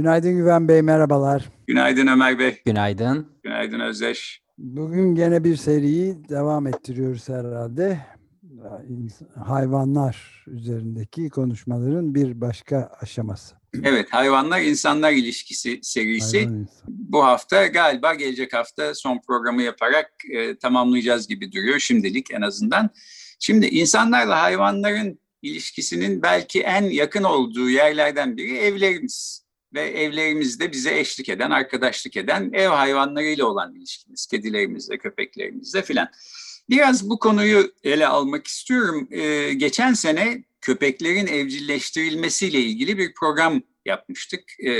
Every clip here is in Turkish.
Günaydın Güven Bey, merhabalar. Günaydın Ömer Bey. Günaydın. Günaydın Özdeş. Bugün gene bir seriyi devam ettiriyoruz herhalde. Hayvanlar üzerindeki konuşmaların bir başka aşaması. Evet, hayvanlar insanlar ilişkisi serisi. Hayvan insan. Bu hafta galiba gelecek hafta son programı yaparak e, tamamlayacağız gibi duruyor şimdilik en azından. Şimdi insanlarla hayvanların ilişkisinin belki en yakın olduğu yerlerden biri evlerimiz. Ve evlerimizde bize eşlik eden, arkadaşlık eden ev hayvanlarıyla olan ilişkimiz. Kedilerimizle, köpeklerimizle filan. Biraz bu konuyu ele almak istiyorum. Ee, geçen sene köpeklerin evcilleştirilmesiyle ilgili bir program yapmıştık. Ee,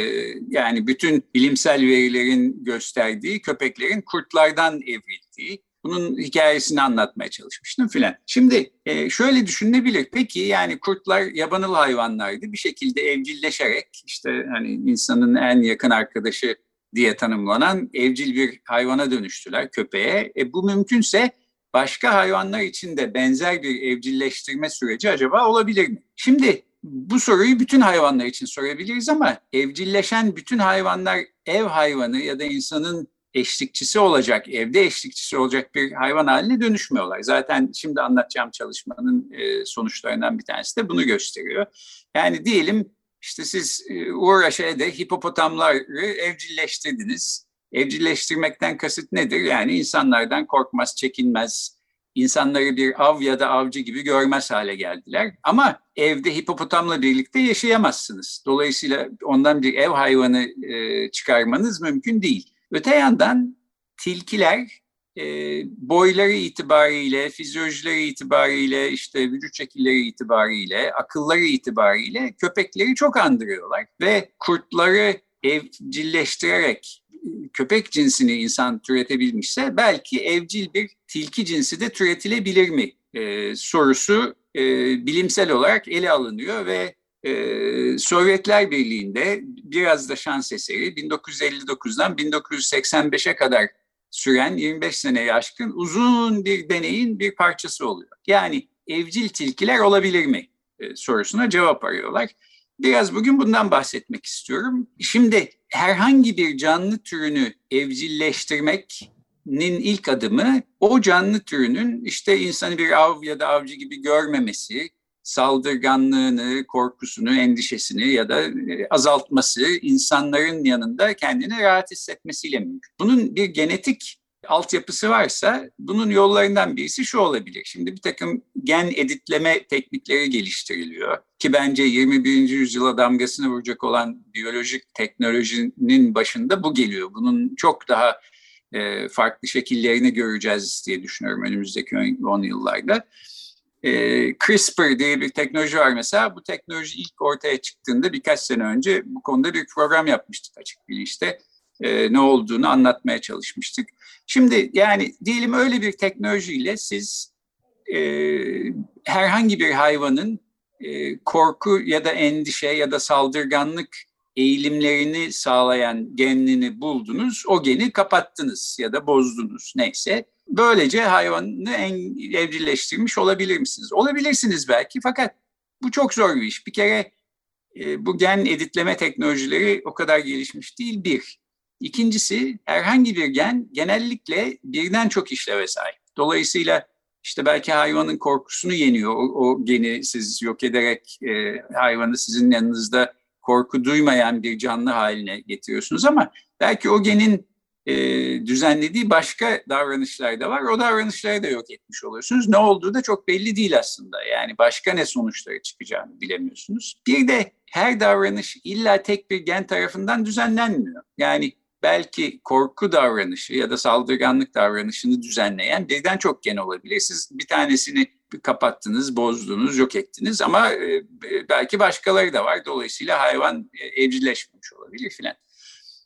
yani bütün bilimsel verilerin gösterdiği köpeklerin kurtlardan evrildiği, bunun hikayesini anlatmaya çalışmıştım filan. Şimdi e, şöyle düşünülebilir. Peki yani kurtlar yabanıl hayvanlardı. Bir şekilde evcilleşerek işte hani insanın en yakın arkadaşı diye tanımlanan evcil bir hayvana dönüştüler köpeğe. E, bu mümkünse başka hayvanlar için de benzer bir evcilleştirme süreci acaba olabilir mi? Şimdi bu soruyu bütün hayvanlar için sorabiliriz ama evcilleşen bütün hayvanlar ev hayvanı ya da insanın eşlikçisi olacak, evde eşlikçisi olacak bir hayvan haline dönüşmüyorlar. Zaten şimdi anlatacağım çalışmanın e, sonuçlarından bir tanesi de bunu gösteriyor. Yani diyelim işte siz e, Uğur Aşağı'da hipopotamları evcilleştirdiniz. Evcilleştirmekten kasıt nedir? Yani insanlardan korkmaz, çekinmez, insanları bir av ya da avcı gibi görmez hale geldiler. Ama evde hipopotamla birlikte yaşayamazsınız. Dolayısıyla ondan bir ev hayvanı e, çıkarmanız mümkün değil. Öte yandan tilkiler e, boyları itibariyle, fizyolojileri itibariyle, işte vücut şekilleri itibariyle, akılları itibariyle köpekleri çok andırıyorlar. Ve kurtları evcilleştirerek köpek cinsini insan türetebilmişse belki evcil bir tilki cinsi de türetilebilir mi e, sorusu e, bilimsel olarak ele alınıyor ve e, Sovyetler Birliği'nde biraz da şans eseri 1959'dan 1985'e kadar süren 25 seneye aşkın uzun bir deneyin bir parçası oluyor. Yani evcil tilkiler olabilir mi e, sorusuna cevap arıyorlar. Biraz bugün bundan bahsetmek istiyorum. Şimdi herhangi bir canlı türünü evcilleştirmenin ilk adımı o canlı türünün işte insanı bir av ya da avcı gibi görmemesi, saldırganlığını, korkusunu, endişesini ya da e, azaltması insanların yanında kendini rahat hissetmesiyle mümkün. Bunun bir genetik altyapısı varsa bunun yollarından birisi şu olabilir. Şimdi bir takım gen editleme teknikleri geliştiriliyor ki bence 21. yüzyıla damgasını vuracak olan biyolojik teknolojinin başında bu geliyor. Bunun çok daha e, farklı şekillerini göreceğiz diye düşünüyorum önümüzdeki 10 yıllarda. E, CRISPR diye bir teknoloji var mesela. Bu teknoloji ilk ortaya çıktığında birkaç sene önce bu konuda bir program yapmıştık açık bilinçte. E, ne olduğunu anlatmaya çalışmıştık. Şimdi yani diyelim öyle bir teknolojiyle siz e, herhangi bir hayvanın e, korku ya da endişe ya da saldırganlık eğilimlerini sağlayan genini buldunuz, o geni kapattınız ya da bozdunuz neyse. Böylece hayvanı en evcilleştirmiş olabilir misiniz? Olabilirsiniz belki fakat bu çok zor bir iş. Bir kere e, bu gen editleme teknolojileri o kadar gelişmiş değil bir. İkincisi herhangi bir gen genellikle birden çok işleve sahip. Dolayısıyla işte belki hayvanın korkusunu yeniyor. O, o geni siz yok ederek e, hayvanı sizin yanınızda korku duymayan bir canlı haline getiriyorsunuz ama belki o genin e, düzenlediği başka davranışlar da var. O davranışları da yok etmiş oluyorsunuz. Ne olduğu da çok belli değil aslında. Yani başka ne sonuçları çıkacağını bilemiyorsunuz. Bir de her davranış illa tek bir gen tarafından düzenlenmiyor. Yani belki korku davranışı ya da saldırganlık davranışını düzenleyen birden çok gen olabilir. Siz bir tanesini kapattınız, bozdunuz, yok ettiniz ama e, belki başkaları da var. Dolayısıyla hayvan e, olabilir filan.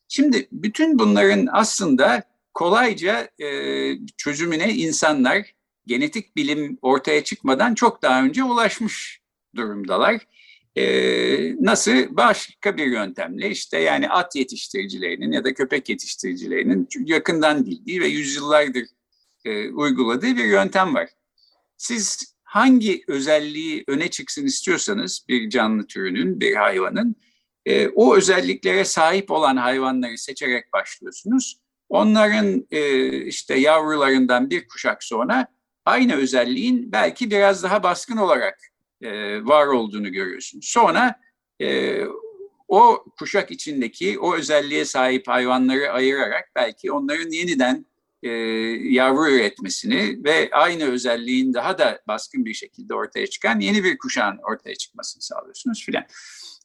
Şimdi bütün bunların aslında kolayca e, çözümüne insanlar genetik bilim ortaya çıkmadan çok daha önce ulaşmış durumdalar. E, nasıl? Başka bir yöntemle işte yani at yetiştiricilerinin ya da köpek yetiştiricilerinin yakından bildiği ve yüzyıllardır e, uyguladığı bir yöntem var. Siz hangi özelliği öne çıksın istiyorsanız bir canlı türünün, bir hayvanın e, o özelliklere sahip olan hayvanları seçerek başlıyorsunuz. Onların e, işte yavrularından bir kuşak sonra aynı özelliğin belki biraz daha baskın olarak e, var olduğunu görüyorsunuz. Sonra e, o kuşak içindeki o özelliğe sahip hayvanları ayırarak belki onların yeniden e, yavru üretmesini ve aynı özelliğin daha da baskın bir şekilde ortaya çıkan yeni bir kuşağın ortaya çıkmasını sağlıyorsunuz filan.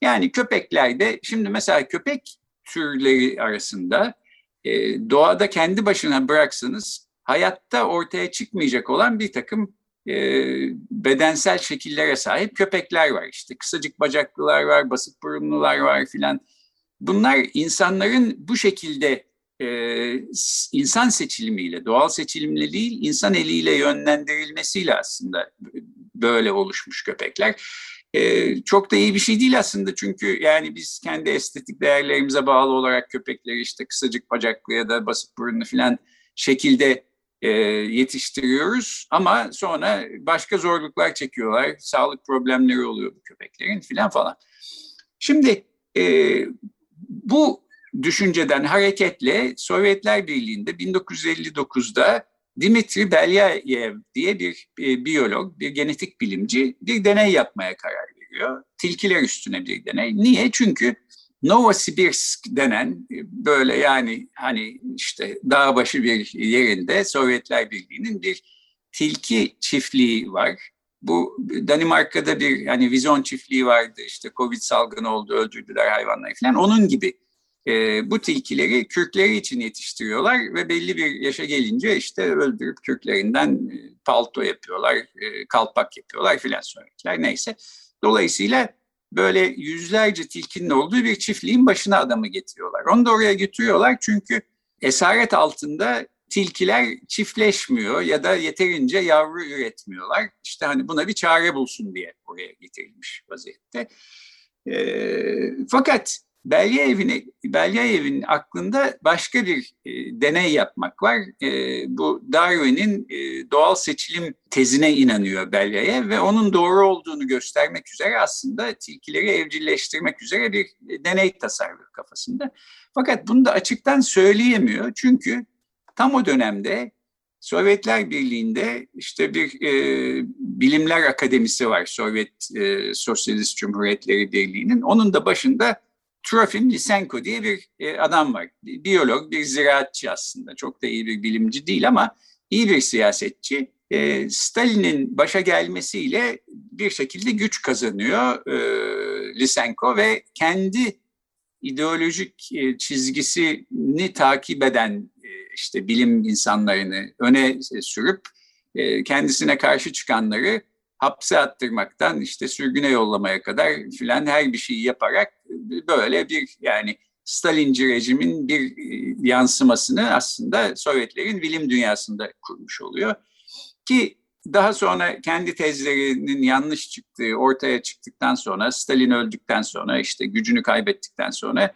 Yani köpeklerde şimdi mesela köpek türleri arasında e, doğada kendi başına bıraksanız hayatta ortaya çıkmayacak olan bir takım e, bedensel şekillere sahip köpekler var. İşte kısacık bacaklılar var, basık burunlular var filan. Bunlar insanların bu şekilde e, insan seçilimiyle, doğal seçilimle değil, insan eliyle yönlendirilmesiyle aslında böyle oluşmuş köpekler. E, çok da iyi bir şey değil aslında çünkü yani biz kendi estetik değerlerimize bağlı olarak köpekleri işte kısacık bacaklı ya da basık burunlu filan şekilde e, yetiştiriyoruz ama sonra başka zorluklar çekiyorlar, sağlık problemleri oluyor bu köpeklerin filan falan. Şimdi e, bu düşünceden hareketle Sovyetler Birliği'nde 1959'da Dimitri Belyayev diye bir e, biyolog, bir genetik bilimci bir deney yapmaya karar veriyor. Tilkiler üstüne bir deney. Niye? Çünkü Novosibirsk denen e, böyle yani hani işte dağ başı bir yerinde Sovyetler Birliği'nin bir tilki çiftliği var. Bu Danimarka'da bir hani vizon çiftliği vardı işte Covid salgını oldu öldürdüler hayvanları falan onun gibi e, bu tilkileri kürkleri için yetiştiriyorlar ve belli bir yaşa gelince işte öldürüp kürklerinden e, palto yapıyorlar, e, kalpak yapıyorlar filan sonrakiler neyse. Dolayısıyla böyle yüzlerce tilkinin olduğu bir çiftliğin başına adamı getiriyorlar. Onu da oraya götürüyorlar çünkü esaret altında tilkiler çiftleşmiyor ya da yeterince yavru üretmiyorlar. İşte hani buna bir çare bulsun diye oraya getirilmiş vaziyette. E, fakat Belyaev'in Belyaev'in aklında başka bir e, deney yapmak var. E, bu Darwin'in e, doğal seçilim tezine inanıyor Belyaev ve onun doğru olduğunu göstermek üzere aslında tilkileri evcilleştirmek üzere bir e, deney tasarlıyor kafasında. Fakat bunu da açıktan söyleyemiyor çünkü tam o dönemde Sovyetler Birliği'nde işte bir e, bilimler akademisi var Sovyet e, Sosyalist Cumhuriyetleri Birliği'nin. Onun da başında Trofim Lysenko diye bir e, adam var. Biyolog, bir ziraatçı aslında. Çok da iyi bir bilimci değil ama iyi bir siyasetçi. E, Stalin'in başa gelmesiyle bir şekilde güç kazanıyor e, Lysenko ve kendi ideolojik çizgisini takip eden işte bilim insanlarını öne sürüp kendisine karşı çıkanları hapse attırmaktan işte sürgüne yollamaya kadar filan her bir şeyi yaparak böyle bir yani Stalinci rejimin bir e, yansımasını aslında Sovyetlerin bilim dünyasında kurmuş oluyor. Ki daha sonra kendi tezlerinin yanlış çıktığı ortaya çıktıktan sonra Stalin öldükten sonra işte gücünü kaybettikten sonra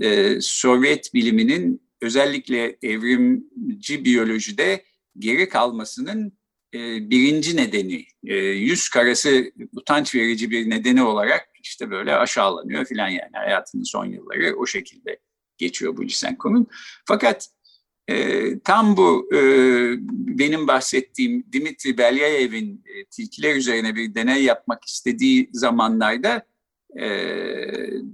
e, Sovyet biliminin özellikle evrimci biyolojide geri kalmasının birinci nedeni, e, yüz karası utanç verici bir nedeni olarak işte böyle aşağılanıyor filan yani hayatının son yılları o şekilde geçiyor bu Lysenko'nun. Fakat e, tam bu e, benim bahsettiğim Dimitri Belyayev'in e, tilkiler üzerine bir deney yapmak istediği zamanlarda e,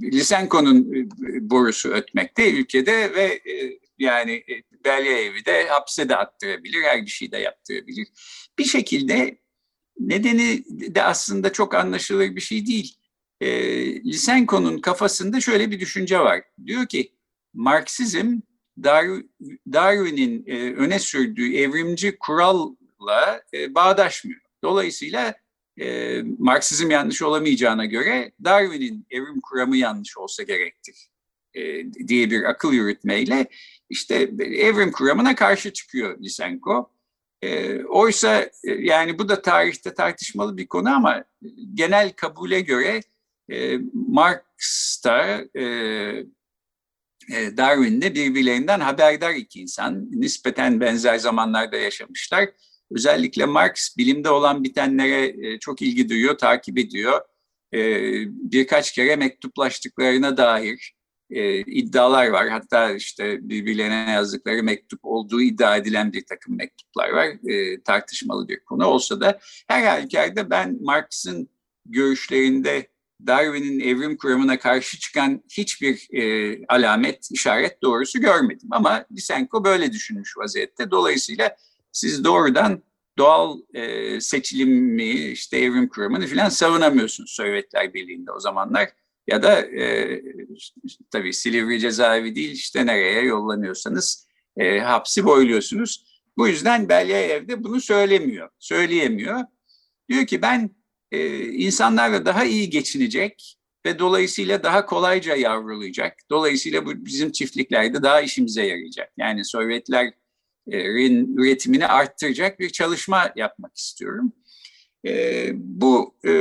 Lysenko'nun e, borusu ötmekte ülkede ve e, yani Belyaev'i de hapse de attırabilir, her bir şey de yaptırabilir. Bir şekilde nedeni de aslında çok anlaşılır bir şey değil. E, Lysenko'nun kafasında şöyle bir düşünce var. Diyor ki Marksizm Darwin'in e, öne sürdüğü evrimci kuralla e, bağdaşmıyor. Dolayısıyla e, Marksizm yanlış olamayacağına göre Darwin'in evrim kuramı yanlış olsa gerektir e, diye bir akıl yürütmeyle işte evrim kuramına karşı çıkıyor Lysenko. E, oysa e, yani bu da tarihte tartışmalı bir konu ama genel kabule göre e, Marx da e, e, Darwin'de birbirlerinden haberdar iki insan. Nispeten benzer zamanlarda yaşamışlar. Özellikle Marx bilimde olan bitenlere e, çok ilgi duyuyor, takip ediyor. E, birkaç kere mektuplaştıklarına dair iddialar var. Hatta işte birbirlerine yazdıkları mektup olduğu iddia edilen bir takım mektuplar var. Tartışmalı bir konu olsa da her halükarda ben Marx'ın görüşlerinde Darwin'in evrim kuramına karşı çıkan hiçbir e, alamet, işaret doğrusu görmedim. Ama Lysenko böyle düşünmüş vaziyette. Dolayısıyla siz doğrudan doğal e, seçilimi, işte evrim kuramını filan savunamıyorsunuz Sovyetler Birliği'nde o zamanlar. Ya da e, tabii Silivri cezaevi değil işte nereye yollanıyorsanız e, hapsi boyluyorsunuz. Bu yüzden Belyayev de bunu söylemiyor, söyleyemiyor. Diyor ki ben e, insanlarla daha iyi geçinecek ve dolayısıyla daha kolayca yavrulayacak. Dolayısıyla bu bizim çiftliklerde daha işimize yarayacak. Yani Sovyetlerin üretimini arttıracak bir çalışma yapmak istiyorum. E, bu e,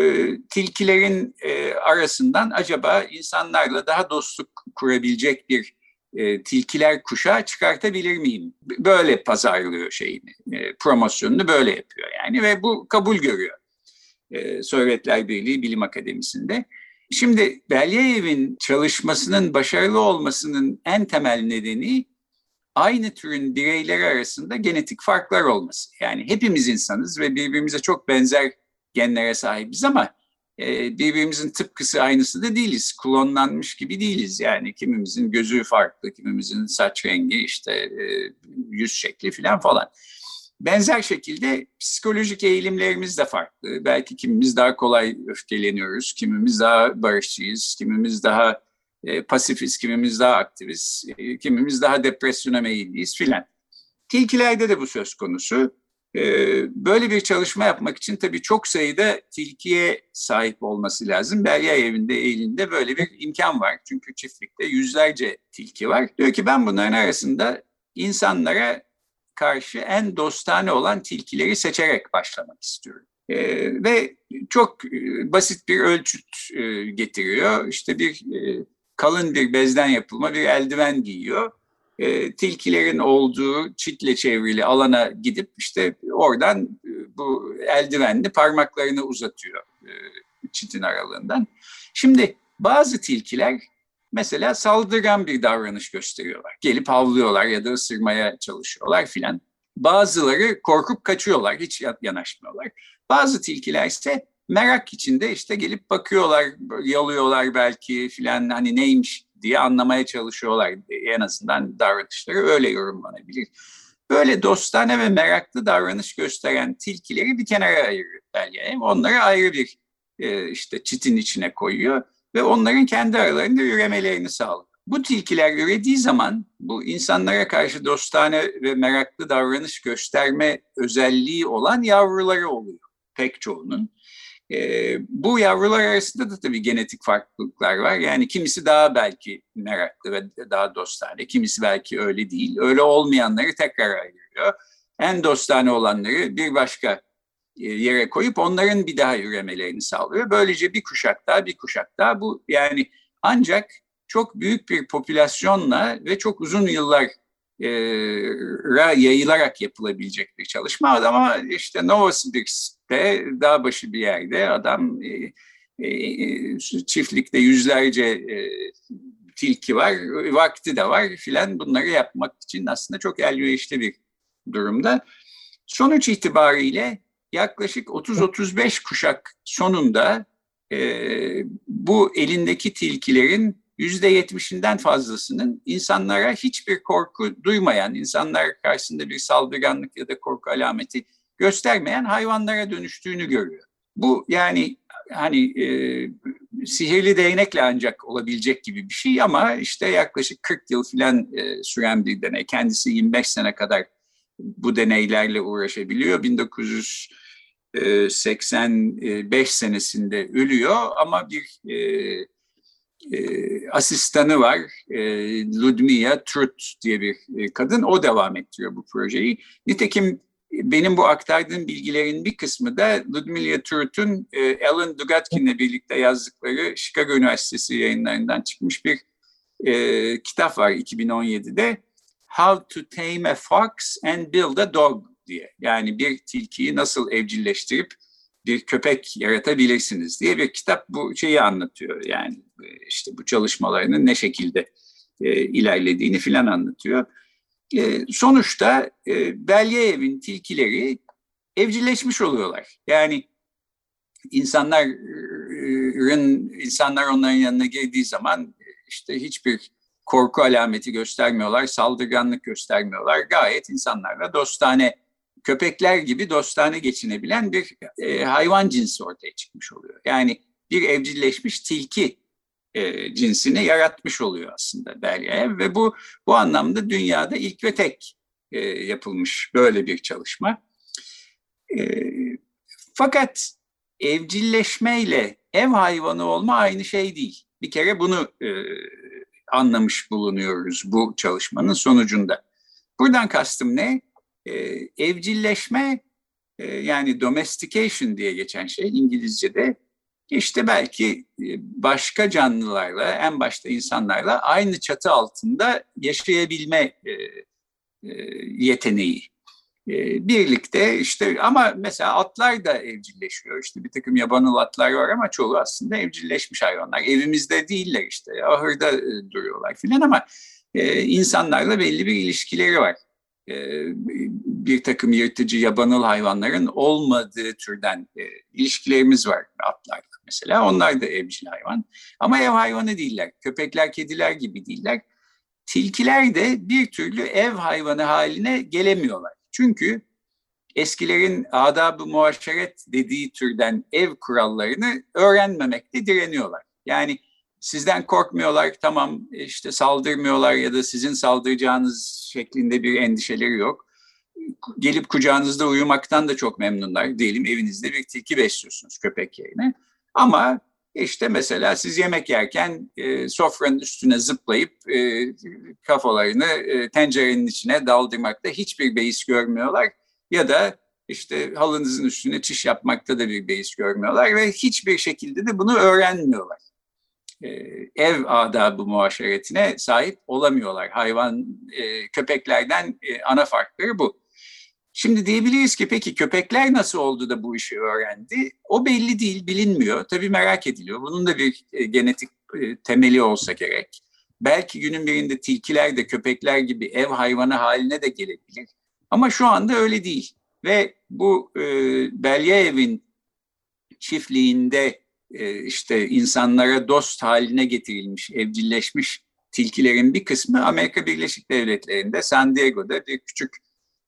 tilkilerin arasından acaba insanlarla daha dostluk kurabilecek bir e, tilkiler kuşağı çıkartabilir miyim? Böyle pazarlıyor şeyini, e, promosyonunu böyle yapıyor yani ve bu kabul görüyor. E, Sovyetler Birliği Bilim Akademisi'nde. Şimdi Belyayev'in çalışmasının başarılı olmasının en temel nedeni aynı türün bireyleri arasında genetik farklar olması. Yani hepimiz insanız ve birbirimize çok benzer genlere sahibiz ama e, birbirimizin tıpkısı aynısı da değiliz. Klonlanmış gibi değiliz yani. Kimimizin gözü farklı, kimimizin saç rengi, işte e, yüz şekli falan falan. Benzer şekilde psikolojik eğilimlerimiz de farklı. Belki kimimiz daha kolay öfkeleniyoruz, kimimiz daha barışçıyız, kimimiz daha e, pasifiz, kimimiz daha aktiviz, e, kimimiz daha depresyona meyilliyiz filan. Tilkilerde de bu söz konusu. E, böyle bir çalışma yapmak için tabii çok sayıda tilkiye sahip olması lazım. Belya evinde, elinde böyle bir imkan var. Çünkü çiftlikte yüzlerce tilki var. Diyor ki ben bunların arasında insanlara karşı en dostane olan tilkileri seçerek başlamak istiyorum. E, ve çok e, basit bir ölçüt e, getiriyor. İşte bir e, kalın bir bezden yapılma bir eldiven giyiyor. E, tilkilerin olduğu çitle çevrili alana gidip işte oradan e, bu eldivenli parmaklarını uzatıyor e, çitin aralığından. Şimdi bazı tilkiler mesela saldırgan bir davranış gösteriyorlar. Gelip havlıyorlar ya da ısırmaya çalışıyorlar filan. Bazıları korkup kaçıyorlar, hiç yanaşmıyorlar. Bazı tilkiler ise merak içinde işte gelip bakıyorlar, yalıyorlar belki filan hani neymiş diye anlamaya çalışıyorlar. En azından davranışları öyle yorumlanabilir. Böyle dostane ve meraklı davranış gösteren tilkileri bir kenara ayırıyor Belge. Onları ayrı bir e, işte çitin içine koyuyor ve onların kendi aralarında üremelerini sağlıyor. Bu tilkiler ürediği zaman bu insanlara karşı dostane ve meraklı davranış gösterme özelliği olan yavruları oluyor pek çoğunun. E, bu yavrular arasında da tabii genetik farklılıklar var. Yani kimisi daha belki meraklı ve daha dostane, kimisi belki öyle değil. Öyle olmayanları tekrar ayırıyor. En dostane olanları bir başka yere koyup onların bir daha üremelerini sağlıyor. Böylece bir kuşak daha bir kuşak daha bu yani ancak çok büyük bir popülasyonla ve çok uzun yıllar yayılarak yapılabilecek bir çalışma. Ama işte Novosibirsk'te dağ başı bir yerde adam e, e, çiftlikte yüzlerce e, tilki var, vakti de var filan bunları yapmak için aslında çok elverişli bir durumda. Sonuç itibariyle yaklaşık 30-35 kuşak sonunda e, bu elindeki tilkilerin yüzde yetmişinden fazlasının insanlara hiçbir korku duymayan, insanlar karşısında bir saldırganlık ya da korku alameti göstermeyen hayvanlara dönüştüğünü görüyor. Bu yani hani e, sihirli değnekle ancak olabilecek gibi bir şey ama işte yaklaşık 40 yıl falan e, süren bir deney. Kendisi 25 sene kadar bu deneylerle uğraşabiliyor. 1900 85 senesinde ölüyor ama bir asistanı var Ludmilla Trut diye bir kadın o devam ettiriyor bu projeyi. Nitekim benim bu aktardığım bilgilerin bir kısmı da Ludmilla Trut'un Alan Dugatkin'le birlikte yazdıkları Chicago Üniversitesi yayınlarından çıkmış bir kitap var 2017'de. How to Tame a Fox and Build a Dog diye. Yani bir tilkiyi nasıl evcilleştirip bir köpek yaratabilirsiniz diye bir kitap bu şeyi anlatıyor. Yani e, işte bu çalışmalarının ne şekilde e, ilerlediğini filan anlatıyor. E, sonuçta e, Belyaev'in tilkileri evcilleşmiş oluyorlar. Yani insanların insanlar onların yanına girdiği zaman işte hiçbir korku alameti göstermiyorlar, saldırganlık göstermiyorlar. Gayet insanlarla dostane, köpekler gibi dostane geçinebilen bir e, hayvan cinsi ortaya çıkmış oluyor. Yani bir evcilleşmiş tilki e, cinsini yaratmış oluyor aslında Belyaev ve bu bu anlamda dünyada ilk ve tek e, yapılmış böyle bir çalışma. E, fakat evcilleşmeyle ev hayvanı olma aynı şey değil. Bir kere bunu e, anlamış bulunuyoruz bu çalışmanın sonucunda. Buradan kastım ne? Ee, evcilleşme e, yani domestication diye geçen şey İngilizce'de işte belki e, başka canlılarla en başta insanlarla aynı çatı altında yaşayabilme e, e, yeteneği. Birlikte işte ama mesela atlar da evcilleşiyor. İşte bir takım yabanıl atlar var ama çoğu aslında evcilleşmiş hayvanlar. Evimizde değiller işte ahırda duruyorlar filan ama insanlarla belli bir ilişkileri var. bir takım yırtıcı yabanıl hayvanların olmadığı türden ilişkilerimiz var atlarla mesela. Onlar da evcil hayvan ama ev hayvanı değiller. Köpekler, kediler gibi değiller. Tilkiler de bir türlü ev hayvanı haline gelemiyorlar. Çünkü eskilerin adab-ı muaşeret dediği türden ev kurallarını öğrenmemekte direniyorlar. Yani sizden korkmuyorlar, tamam işte saldırmıyorlar ya da sizin saldıracağınız şeklinde bir endişeleri yok. Gelip kucağınızda uyumaktan da çok memnunlar. Diyelim evinizde bir tilki besliyorsunuz köpek yerine. Ama işte mesela siz yemek yerken e, sofranın üstüne zıplayıp e, kafalarını e, tencerenin içine daldırmakta hiçbir beis görmüyorlar. Ya da işte halınızın üstüne çiş yapmakta da bir beis görmüyorlar ve hiçbir şekilde de bunu öğrenmiyorlar. E, ev adabı muaşeretine sahip olamıyorlar. Hayvan e, köpeklerden e, ana farkları bu. Şimdi diyebiliriz ki peki köpekler nasıl oldu da bu işi öğrendi? O belli değil, bilinmiyor. Tabii merak ediliyor. Bunun da bir e, genetik e, temeli olsa gerek. Belki günün birinde tilkiler de köpekler gibi ev hayvanı haline de gelebilir. Ama şu anda öyle değil. Ve bu e, Belyaev'in çiftliğinde e, işte insanlara dost haline getirilmiş, evcilleşmiş tilkilerin bir kısmı Amerika Birleşik Devletleri'nde San Diego'da bir küçük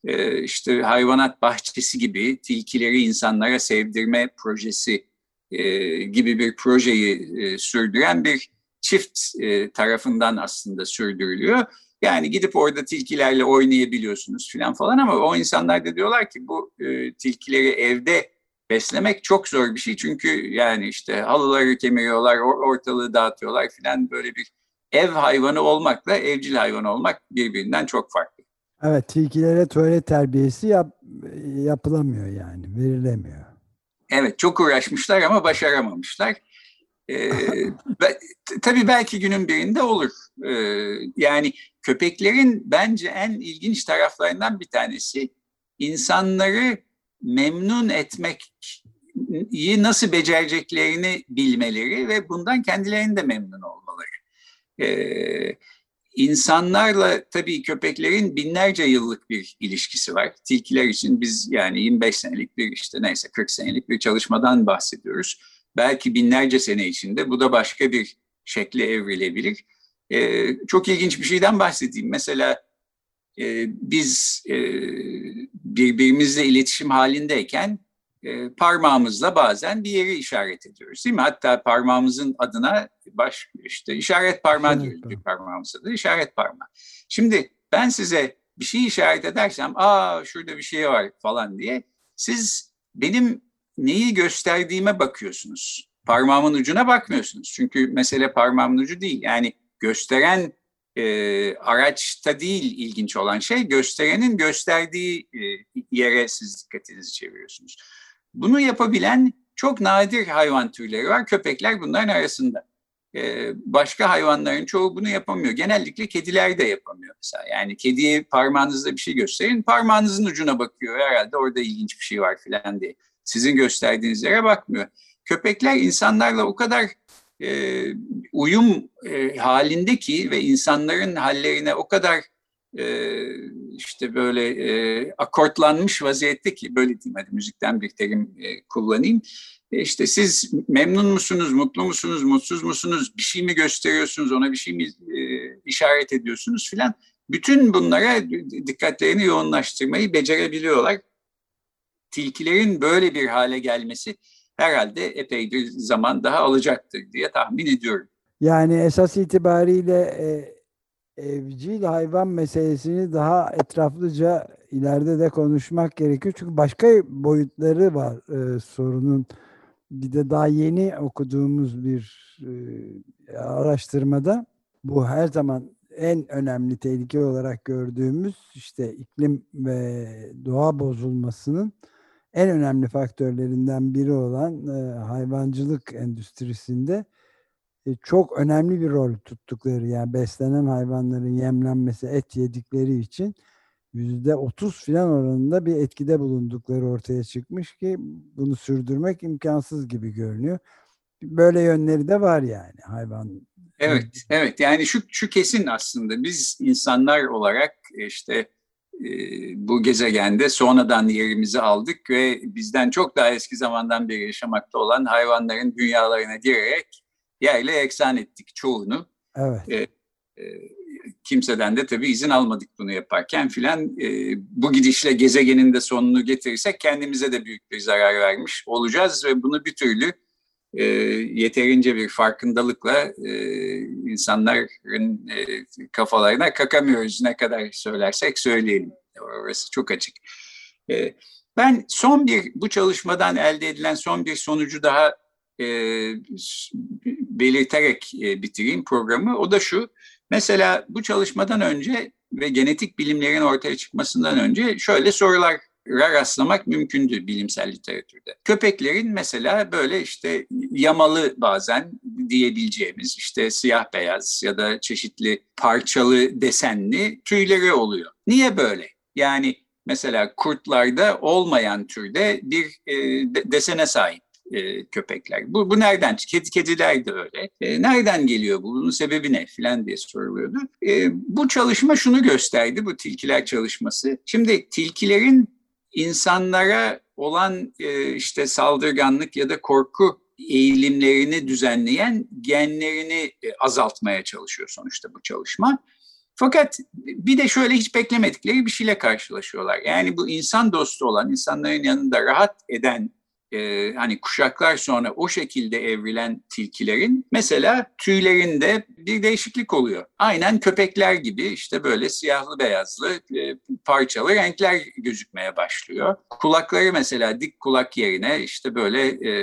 e, işte hayvanat bahçesi gibi tilkileri insanlara sevdirme projesi e, gibi bir projeyi e, sürdüren bir çift tarafından aslında sürdürülüyor. Yani gidip orada tilkilerle oynayabiliyorsunuz falan falan ama o insanlar da diyorlar ki bu tilkileri evde beslemek çok zor bir şey. Çünkü yani işte halıları kemiriyorlar, ortalığı dağıtıyorlar falan böyle bir ev hayvanı olmakla evcil hayvan olmak birbirinden çok farklı. Evet tilkilere tuvalet terbiyesi yap, yapılamıyor yani verilemiyor. Evet çok uğraşmışlar ama başaramamışlar. Ee, be, tabii belki günün birinde olur. Ee, yani köpeklerin bence en ilginç taraflarından bir tanesi insanları memnun etmek iyi nasıl becereceklerini bilmeleri ve bundan kendilerinin de memnun olmaları. Ee, İnsanlarla tabii köpeklerin binlerce yıllık bir ilişkisi var. Tilkiler için biz yani 25 senelik bir işte neyse 40 senelik bir çalışmadan bahsediyoruz. Belki binlerce sene içinde bu da başka bir şekle evrilebilir. Ee, çok ilginç bir şeyden bahsedeyim. Mesela e, biz e, birbirimizle iletişim halindeyken e, parmağımızla bazen bir yeri işaret ediyoruz değil mi? Hatta parmağımızın adına baş işte işaret parmağı diyoruz bir parmağımız adı işaret parmağı. Şimdi ben size bir şey işaret edersem aa şurada bir şey var falan diye siz benim neyi gösterdiğime bakıyorsunuz. Parmağımın ucuna bakmıyorsunuz. Çünkü mesele parmağımın ucu değil. Yani gösteren e, araçta değil ilginç olan şey gösterenin gösterdiği e, yere siz dikkatinizi çeviriyorsunuz. Bunu yapabilen çok nadir hayvan türleri var. Köpekler bunların arasında. Ee, başka hayvanların çoğu bunu yapamıyor. Genellikle kediler de yapamıyor mesela. Yani kediye parmağınızla bir şey gösterin, parmağınızın ucuna bakıyor. Herhalde orada ilginç bir şey var filan diye. Sizin gösterdiğiniz yere bakmıyor. Köpekler insanlarla o kadar e, uyum e, halindeki ve insanların hallerine o kadar e, işte böyle e, akortlanmış vaziyette ki böyle diyeyim hadi müzikten bir terim e, kullanayım. E işte siz memnun musunuz, mutlu musunuz, mutsuz musunuz, bir şey mi gösteriyorsunuz, ona bir şey mi e, işaret ediyorsunuz filan. Bütün bunlara dikkatlerini yoğunlaştırmayı becerebiliyorlar. Tilkilerin böyle bir hale gelmesi herhalde epey bir zaman daha alacaktır diye tahmin ediyorum. Yani esas itibariyle e, evcil hayvan meselesini daha etraflıca ileride de konuşmak gerekiyor. Çünkü başka boyutları var e, sorunun. Bir de daha yeni okuduğumuz bir e, araştırmada bu her zaman en önemli tehlike olarak gördüğümüz işte iklim ve doğa bozulmasının en önemli faktörlerinden biri olan e, hayvancılık endüstrisinde çok önemli bir rol tuttukları yani beslenen hayvanların yemlenmesi et yedikleri için yüzde otuz filan oranında bir etkide bulundukları ortaya çıkmış ki bunu sürdürmek imkansız gibi görünüyor. Böyle yönleri de var yani hayvan. Evet, evet. Yani şu şu kesin aslında biz insanlar olarak işte e, bu gezegende sonradan yerimizi aldık ve bizden çok daha eski zamandan beri yaşamakta olan hayvanların dünyalarına girerek yerle eksan ettik çoğunu. Evet. E, e, kimseden de tabii izin almadık bunu yaparken filan. E, bu gidişle gezegenin de sonunu getirirsek kendimize de büyük bir zarar vermiş olacağız ve bunu bir türlü e, yeterince bir farkındalıkla e, insanların e, kafalarına kakamıyoruz ne kadar söylersek söyleyelim. Orası çok açık. E, ben son bir bu çalışmadan elde edilen son bir sonucu daha e, belirterek e, bitireyim programı. O da şu, mesela bu çalışmadan önce ve genetik bilimlerin ortaya çıkmasından önce şöyle sorular rastlamak mümkündü bilimsel literatürde. Köpeklerin mesela böyle işte yamalı bazen diyebileceğimiz işte siyah beyaz ya da çeşitli parçalı desenli tüyleri oluyor. Niye böyle? Yani mesela kurtlarda olmayan türde bir e, desene sahip e, köpekler. Bu, bu nereden? Kedi, kediler de öyle. E, nereden geliyor bu? Bunun sebebi ne? Filan diye soruluyordu. E, bu çalışma şunu gösterdi, bu tilkiler çalışması. Şimdi tilkilerin insanlara olan e, işte saldırganlık ya da korku eğilimlerini düzenleyen genlerini e, azaltmaya çalışıyor sonuçta bu çalışma. Fakat bir de şöyle hiç beklemedikleri bir şeyle karşılaşıyorlar. Yani bu insan dostu olan, insanların yanında rahat eden e, hani kuşaklar sonra o şekilde evrilen tilkilerin mesela tüylerinde bir değişiklik oluyor. Aynen köpekler gibi işte böyle siyahlı beyazlı e, parçalı renkler gözükmeye başlıyor. Kulakları mesela dik kulak yerine işte böyle e,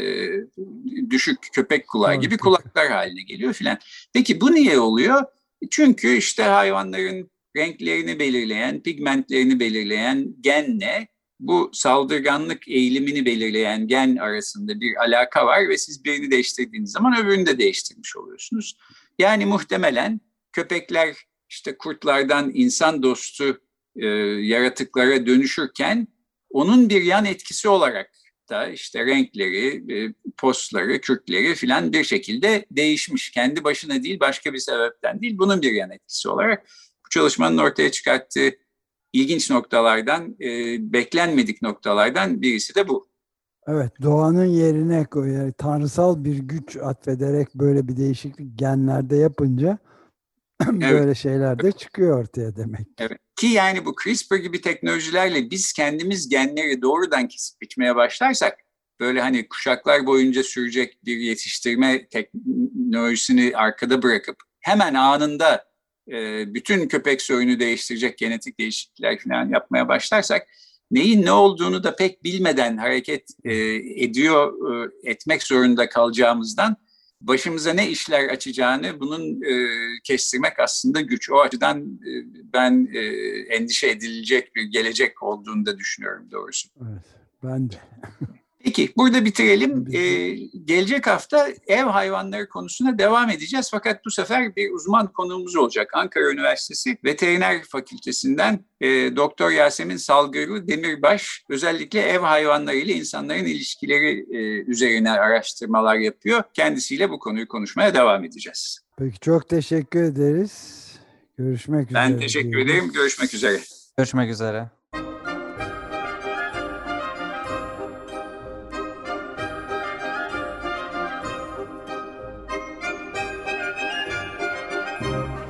düşük köpek kulağı gibi kulaklar haline geliyor filan. Peki bu niye oluyor? Çünkü işte hayvanların renklerini belirleyen, pigmentlerini belirleyen genle bu saldırganlık eğilimini belirleyen gen arasında bir alaka var ve siz birini değiştirdiğiniz zaman öbürünü de değiştirmiş oluyorsunuz. Yani muhtemelen köpekler işte kurtlardan insan dostu e, yaratıklara dönüşürken onun bir yan etkisi olarak da işte renkleri, e, postları, kürkleri filan bir şekilde değişmiş. Kendi başına değil başka bir sebepten değil bunun bir yan etkisi olarak bu çalışmanın ortaya çıkarttığı ilginç noktalardan, e, beklenmedik noktalardan birisi de bu. Evet, doğanın yerine koyarak, tanrısal bir güç atfederek böyle bir değişiklik genlerde yapınca böyle evet. şeyler de çıkıyor ortaya demek. Evet. Ki yani bu CRISPR gibi teknolojilerle biz kendimiz genleri doğrudan kesip biçmeye başlarsak böyle hani kuşaklar boyunca sürecek bir yetiştirme teknolojisini arkada bırakıp hemen anında bütün köpek soyunu değiştirecek genetik değişiklikler falan yapmaya başlarsak neyin ne olduğunu da pek bilmeden hareket e, ediyor, e, etmek zorunda kalacağımızdan başımıza ne işler açacağını bunun e, kestirmek aslında güç. O açıdan e, ben e, endişe edilecek bir gelecek olduğunu da düşünüyorum doğrusu. Evet, ben de. Peki burada bitirelim. Ee, gelecek hafta ev hayvanları konusuna devam edeceğiz. Fakat bu sefer bir uzman konuğumuz olacak. Ankara Üniversitesi Veteriner Fakültesinden e, Doktor Yasemin Salgırlı Demirbaş özellikle ev hayvanları ile insanların ilişkileri e, üzerine araştırmalar yapıyor. Kendisiyle bu konuyu konuşmaya devam edeceğiz. Peki çok teşekkür ederiz. Görüşmek üzere. Ben teşekkür ederim. Görüşmek üzere. Görüşmek üzere.